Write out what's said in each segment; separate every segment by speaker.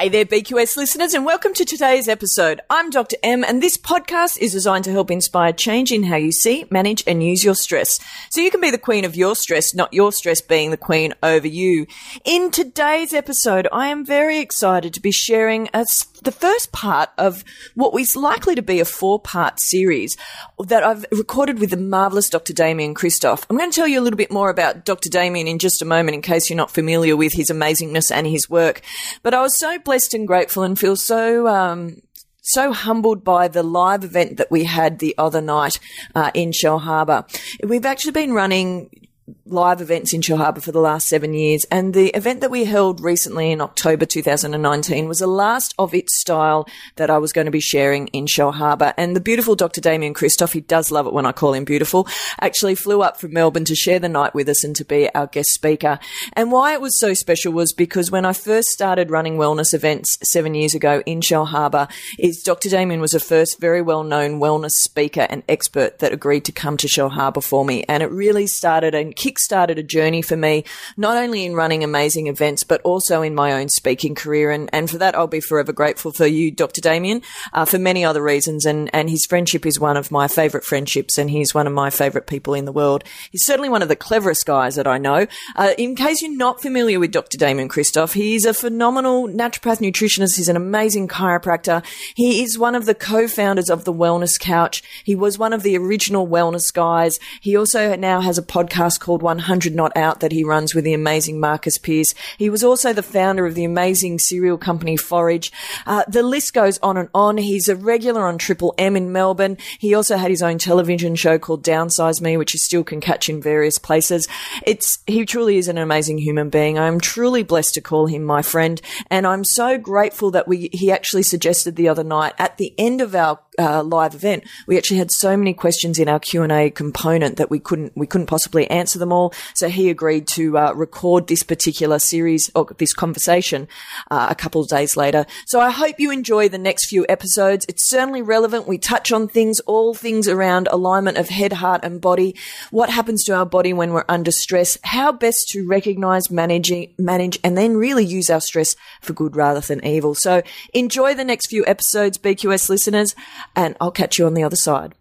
Speaker 1: Hey there, BQS listeners, and welcome to today's episode. I'm Dr. M, and this podcast is designed to help inspire change in how you see, manage, and use your stress. So you can be the queen of your stress, not your stress being the queen over you. In today's episode, I am very excited to be sharing a, the first part of what is likely to be a four part series that I've recorded with the marvelous Dr. Damian Kristof. I'm going to tell you a little bit more about Dr. Damian in just a moment in case you're not familiar with his amazingness and his work. But I was so blessed and grateful and feel so um, so humbled by the live event that we had the other night uh, in Shellharbour. We've actually been running live events in Shellharbour for the last seven years. And the event that we held recently in October 2019 was the last of its style that I was going to be sharing in Shellharbour. And the beautiful Dr. Damian Kristof, he does love it when I call him beautiful, actually flew up from Melbourne to share the night with us and to be our guest speaker. And why it was so special was because when I first started running wellness events seven years ago in Shellharbour, is Dr. Damian was the first very well known wellness speaker and expert that agreed to come to Shellharbour for me. And it really started and kick-started a journey for me, not only in running amazing events, but also in my own speaking career. And, and for that, I'll be forever grateful for you, Dr. Damian, uh, for many other reasons. And, and his friendship is one of my favorite friendships, and he's one of my favorite people in the world. He's certainly one of the cleverest guys that I know. Uh, in case you're not familiar with Dr. Damian Kristof, he's a phenomenal naturopath nutritionist. He's an amazing chiropractor. He is one of the co-founders of the Wellness Couch. He was one of the original wellness guys. He also now has a podcast called 100 Not Out that he runs with the amazing Marcus Pearce. He was also the founder of the amazing cereal company Forage. Uh, the list goes on and on. He's a regular on Triple M in Melbourne. He also had his own television show called Downsize Me, which you still can catch in various places. It's, he truly is an amazing human being. I'm truly blessed to call him my friend. And I'm so grateful that we, he actually suggested the other night at the end of our uh, live event, we actually had so many questions in our Q and A component that we couldn't we couldn't possibly answer them all. So he agreed to uh, record this particular series or this conversation uh, a couple of days later. So I hope you enjoy the next few episodes. It's certainly relevant. We touch on things, all things around alignment of head, heart, and body. What happens to our body when we're under stress? How best to recognize, manage, manage, and then really use our stress for good rather than evil. So enjoy the next few episodes, BQS listeners and I'll catch you on the other side.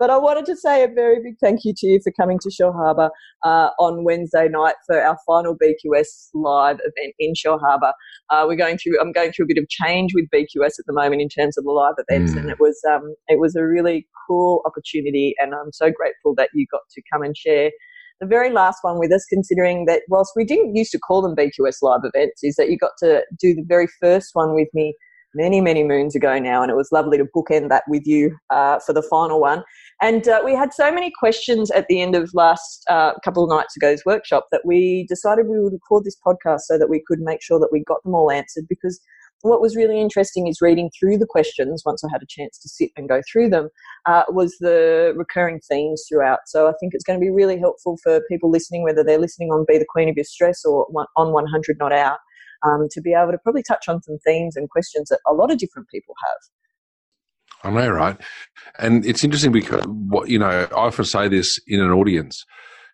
Speaker 1: But I wanted to say a very big thank you to you for coming to Shellharbour uh, on Wednesday night for our final BQS live event in Shellharbour. Uh, we're going through. I'm going through a bit of change with BQS at the moment in terms of the live events, mm. and it was um, it was a really cool opportunity, and I'm so grateful that you got to come and share the very last one with us, considering that whilst we didn't used to call them BQS live events, is that you got to do the very first one with me many, many moons ago now, and it was lovely to bookend that with you uh, for the final one. And uh, we had so many questions at the end of last uh, couple of nights ago's workshop that we decided we would record this podcast so that we could make sure that we got them all answered. Because what was really interesting is reading through the questions once I had a chance to sit and go through them uh, was the recurring themes throughout. So I think it's going to be really helpful for people listening, whether they're listening on Be the Queen of Your Stress or on 100 Not Out um, to be able to probably touch on some themes and questions that a lot of different people have.
Speaker 2: I know, right? And it's interesting because what you know, I often say this in an audience.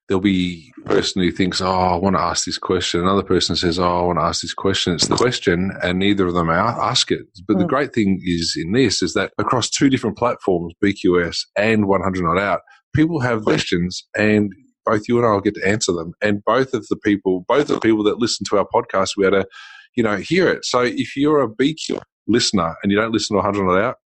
Speaker 2: There'll be a person who thinks, "Oh, I want to ask this question." Another person says, "Oh, I want to ask this question." It's the question, and neither of them ask it. But mm. the great thing is in this is that across two different platforms, BQS and 100 Not Out, people have questions, and both you and I will get to answer them. And both of the people, both of the people that listen to our podcast, we had to, you know, hear it. So if you're a BQ listener and you don't listen to 100 Not Out,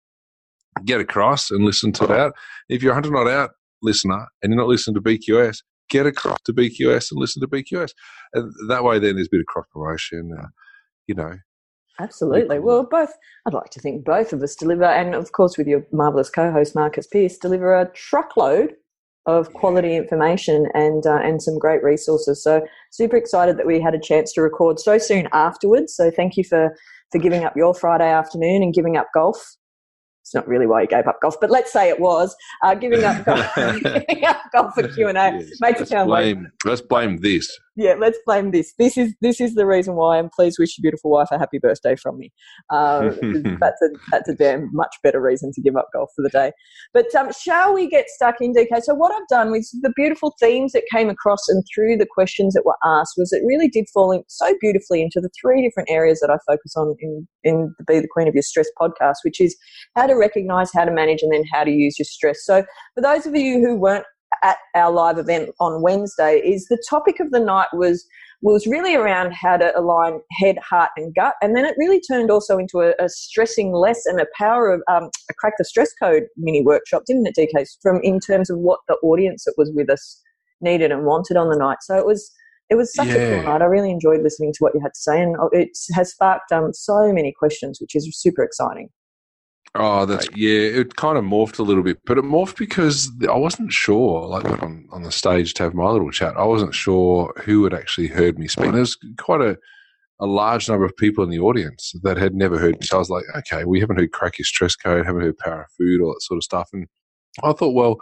Speaker 2: get across and listen to that. If you're 100 Not Out listener and you're not listening to BQS, get across to BQS and listen to BQS. And that way, then there's a bit of cross promotion, uh, you know.
Speaker 1: Absolutely. Well, both, I'd like to think both of us deliver, and of course, with your marvelous co host, Marcus Pearce, deliver a truckload of quality information and uh, and some great resources. So super excited that we had a chance to record so soon afterwards. So thank you for for giving up your Friday afternoon and giving up golf. It's not really why you gave up golf, but let's say it was uh, giving up golf, giving up golf for Q and A.
Speaker 2: Makes let's blame, let's blame this
Speaker 1: yeah, let's blame this. This is this is the reason why. I'm pleased wish your beautiful wife a happy birthday from me. Uh, that's a that's a damn much better reason to give up golf for the day. But um, shall we get stuck in, DK? So what I've done with the beautiful themes that came across and through the questions that were asked was it really did fall in so beautifully into the three different areas that I focus on in in the Be the Queen of Your Stress podcast, which is how to recognize, how to manage, and then how to use your stress. So for those of you who weren't at our live event on Wednesday is the topic of the night was was really around how to align head, heart, and gut, and then it really turned also into a, a stressing less and a power of um, a crack the stress code mini workshop, didn't it, DK? From in terms of what the audience that was with us needed and wanted on the night. So it was it was such yeah. a cool night. I really enjoyed listening to what you had to say, and it has sparked um, so many questions, which is super exciting.
Speaker 2: Oh, that's yeah. It kind of morphed a little bit, but it morphed because I wasn't sure. Like on on the stage to have my little chat, I wasn't sure who had actually heard me speak. There's quite a a large number of people in the audience that had never heard me. So I was like, okay, we haven't heard cracky stress code, haven't heard power of food, all that sort of stuff. And I thought, well,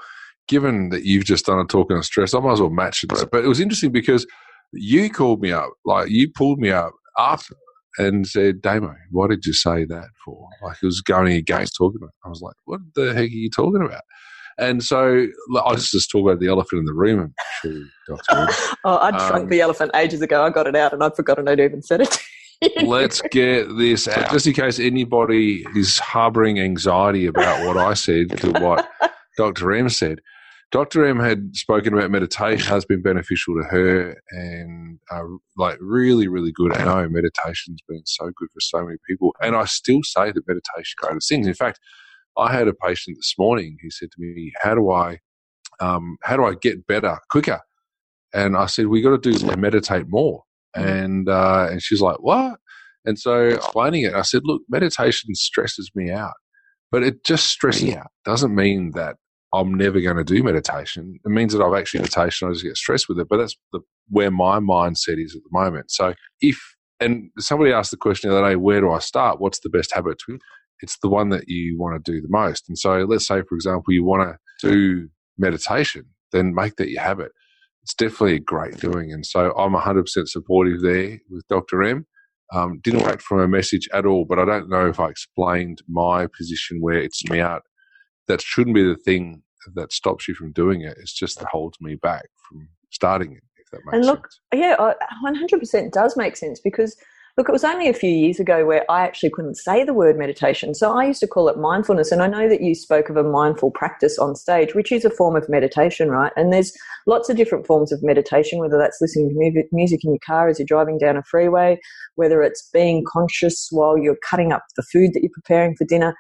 Speaker 2: given that you've just done a talk on stress, I might as well match it. But it was interesting because you called me up, like you pulled me up after and said, Damo, what did you say that for? Like it was going against talking about. I was like, what the heck are you talking about? And so I was just talking about the elephant in the room. Sure,
Speaker 1: oh, I'd um, shrunk the elephant ages ago. I got it out and I'd forgotten I'd even said it.
Speaker 2: let's get this out. Just in case anybody is harboring anxiety about what I said, to what Dr. M said. Dr. M had spoken about meditation has been beneficial to her and uh, like really, really good. I know meditation's been so good for so many people. And I still say that meditation greatest things. In fact, I had a patient this morning who said to me, how do I, um, how do I get better quicker? And I said, we got to do meditate more. Mm-hmm. And, uh, and she's like, what? And so explaining it, I said, look, meditation stresses me out, but it just stresses me out. Doesn't mean that I'm never going to do meditation. It means that I've actually meditation. I just get stressed with it. But that's the, where my mindset is at the moment. So if and somebody asked the question the other day, where do I start? What's the best habit to? It's the one that you want to do the most. And so let's say, for example, you want to do meditation, then make that your habit. It's definitely a great doing. And so I'm 100% supportive there with Dr. M. Um, didn't wait for a message at all, but I don't know if I explained my position where it's me out that shouldn't be the thing that stops you from doing it. It's just that holds me back from starting it. If that makes
Speaker 1: and look,
Speaker 2: sense.
Speaker 1: yeah, one hundred percent does make sense because look, it was only a few years ago where I actually couldn't say the word meditation, so I used to call it mindfulness. And I know that you spoke of a mindful practice on stage, which is a form of meditation, right? And there's lots of different forms of meditation, whether that's listening to music in your car as you're driving down a freeway, whether it's being conscious while you're cutting up the food that you're preparing for dinner,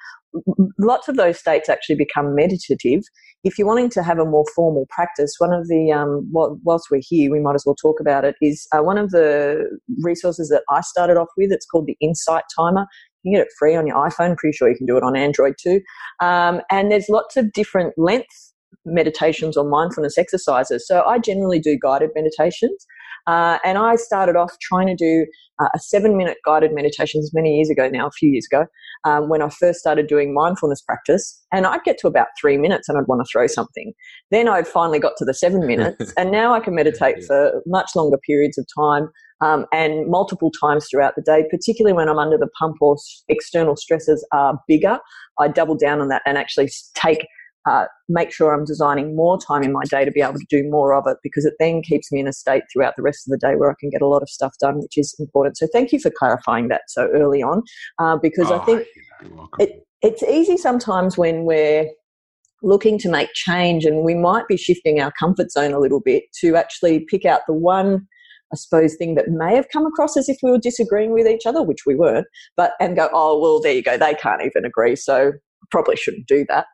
Speaker 1: lots of those states actually become meditative. If you're wanting to have a more formal practice, one of the, um, whilst we're here, we might as well talk about it, is uh, one of the resources that I started off with. It's called the Insight Timer. You can get it free on your iPhone. Pretty sure you can do it on Android too. Um, and there's lots of different length meditations or mindfulness exercises. So I generally do guided meditations. Uh, and I started off trying to do uh, a seven minute guided meditation many years ago now, a few years ago, um, when I first started doing mindfulness practice. And I'd get to about three minutes and I'd want to throw something. Then I'd finally got to the seven minutes. and now I can meditate yeah. for much longer periods of time. Um, and multiple times throughout the day, particularly when I'm under the pump or external stresses are bigger. I double down on that and actually take uh, make sure I'm designing more time in my day to be able to do more of it because it then keeps me in a state throughout the rest of the day where I can get a lot of stuff done, which is important. So thank you for clarifying that so early on uh, because oh, I think it, it's easy sometimes when we're looking to make change and we might be shifting our comfort zone a little bit to actually pick out the one I suppose, thing that may have come across as if we were disagreeing with each other, which we weren't, but and go, oh, well, there you go, they can't even agree, so probably shouldn't do that.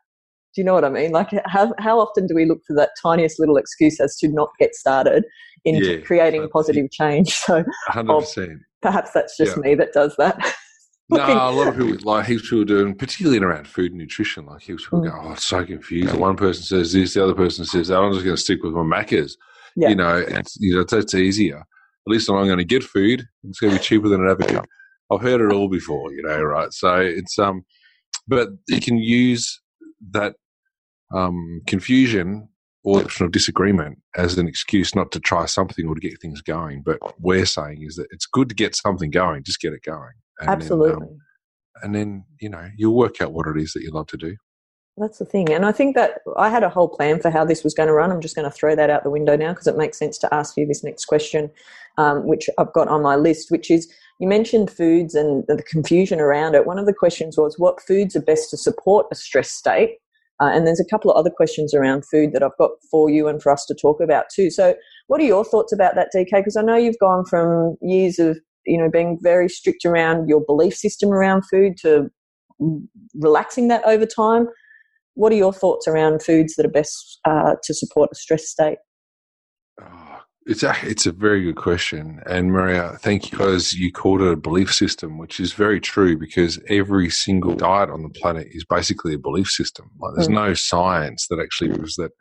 Speaker 1: Do you know what I mean? Like, how, how often do we look for that tiniest little excuse as to not get started in yeah, creating positive change? So, 100%. perhaps that's just yeah. me that does that.
Speaker 2: no, a lot of people, like heaps of people doing, particularly around food and nutrition, like heaps of people mm. go, oh, it's so confused. One person says this, the other person says that. I'm just going to stick with my Maccas. Yeah. You know, it's, you know, that's easier. At least I'm going to get food. It's going to be cheaper than an advocate. I've heard it all before, you know, right? So it's, um, but you can use that um, confusion or the option of disagreement as an excuse not to try something or to get things going. But we're saying is that it's good to get something going, just get it going.
Speaker 1: And Absolutely.
Speaker 2: Then, um, and then, you know, you'll work out what it is that you love to do.
Speaker 1: That's the thing. And I think that I had a whole plan for how this was going to run. I'm just going to throw that out the window now because it makes sense to ask you this next question, um, which I've got on my list, which is you mentioned foods and the confusion around it. One of the questions was what foods are best to support a stress state? Uh, and there's a couple of other questions around food that I've got for you and for us to talk about too. So, what are your thoughts about that, DK? Because I know you've gone from years of you know being very strict around your belief system around food to relaxing that over time. What are your thoughts around foods that are best uh, to support a stress state?
Speaker 2: It's a, it's a very good question. And Maria, thank you because you called it a belief system, which is very true because every single diet on the planet is basically a belief system. Like there's mm. no science that actually proves that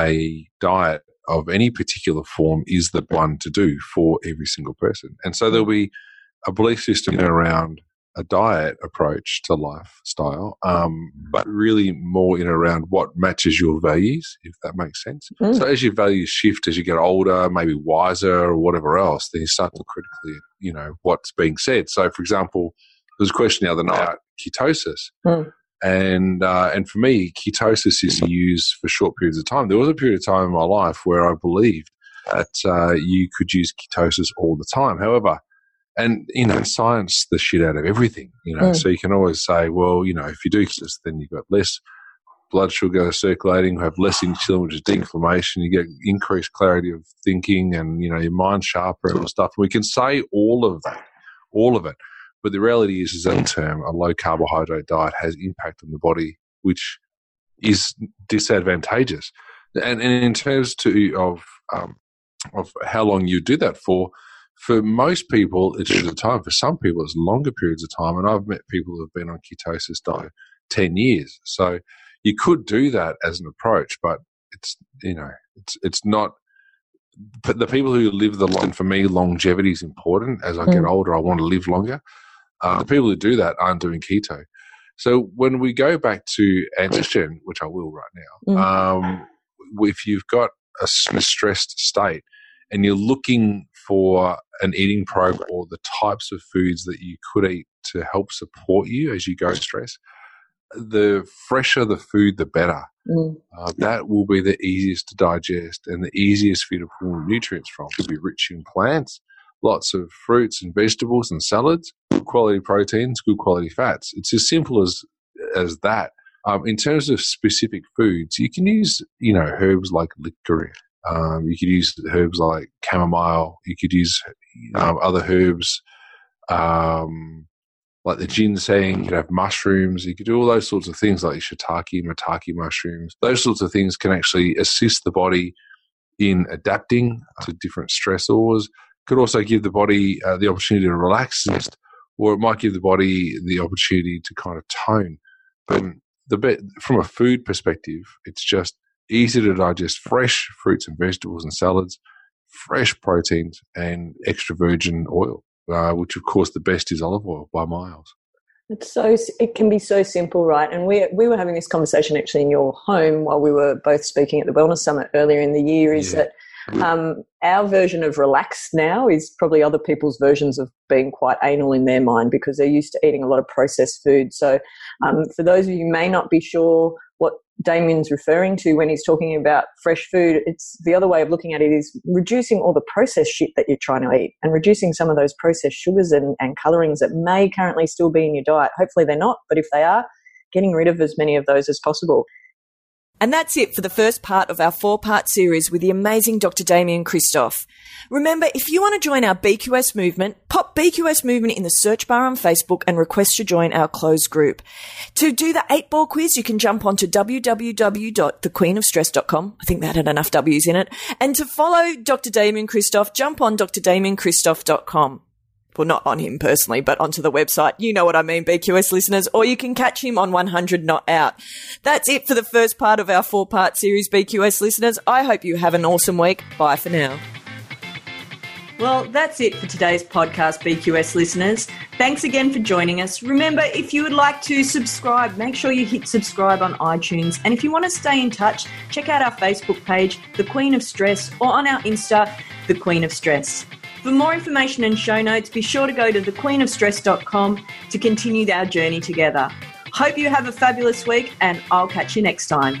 Speaker 2: a diet of any particular form is the one to do for every single person. And so there'll be a belief system around a diet approach to lifestyle, um, but really more in around what matches your values, if that makes sense. Mm. So as your values shift as you get older, maybe wiser or whatever else, then you start to critically, you know, what's being said. So, for example, there was a question the other night about ketosis. Mm. And uh, and for me, ketosis is used for short periods of time. There was a period of time in my life where I believed that uh, you could use ketosis all the time. However, and you know science the shit out of everything you know mm. so you can always say well you know if you do this then you've got less blood sugar circulating you have less insulin which is de-inflammation you get increased clarity of thinking and you know your mind sharper and all stuff. We can say all of that all of it. But the reality is is that term a low carbohydrate diet has impact on the body which is disadvantageous. And, and in terms to of um, of how long you do that for for most people, it's a time. For some people, it's longer periods of time. And I've met people who have been on ketosis diet 10 years. So you could do that as an approach, but it's, you know, it's, it's not, but the people who live the long, for me, longevity is important. As I mm. get older, I want to live longer. Uh, the people who do that aren't doing keto. So when we go back to androgen, which I will right now, mm. um, if you've got a stressed state and you're looking for an eating program or the types of foods that you could eat to help support you as you go stress, the fresher the food, the better. Mm. Uh, that will be the easiest to digest and the easiest for you to pull nutrients from. It could be rich in plants, lots of fruits and vegetables and salads, good quality proteins, good quality fats. It's as simple as as that. Um, in terms of specific foods, you can use you know herbs like licorice, um, you could use herbs like chamomile. You could use um, other herbs um, like the ginseng. You could have mushrooms. You could do all those sorts of things like shiitake, maitake mushrooms. Those sorts of things can actually assist the body in adapting to different stressors. Could also give the body uh, the opportunity to relax, or it might give the body the opportunity to kind of tone. But the from a food perspective, it's just easy to digest fresh fruits and vegetables and salads, fresh proteins, and extra virgin oil, uh, which of course the best is olive oil by miles.
Speaker 1: It's so it can be so simple, right? And we we were having this conversation actually in your home while we were both speaking at the Wellness Summit earlier in the year. Is yeah. that um, our version of relaxed now is probably other people's versions of being quite anal in their mind because they're used to eating a lot of processed food. So, um, for those of you who may not be sure Damian's referring to when he's talking about fresh food, it's the other way of looking at it is reducing all the processed shit that you're trying to eat and reducing some of those processed sugars and, and colorings that may currently still be in your diet. Hopefully they're not, but if they are, getting rid of as many of those as possible. And that's it for the first part of our four part series with the amazing Dr. Damian Kristof. Remember, if you want to join our BQS movement, pop BQS movement in the search bar on Facebook and request to join our closed group. To do the eight ball quiz, you can jump onto www.thequeenofstress.com. I think that had enough W's in it. And to follow Dr. Damian Kristof, jump on drdamiankristof.com well, not on him personally, but onto the website. You know what I mean, BQS listeners, or you can catch him on 100 Not Out. That's it for the first part of our four part series, BQS listeners. I hope you have an awesome week. Bye for now. Well, that's it for today's podcast, BQS listeners. Thanks again for joining us. Remember, if you would like to subscribe, make sure you hit subscribe on iTunes. And if you want to stay in touch, check out our Facebook page, The Queen of Stress, or on our Insta, The Queen of Stress. For more information and show notes, be sure to go to thequeenofstress.com to continue our journey together. Hope you have a fabulous week, and I'll catch you next time.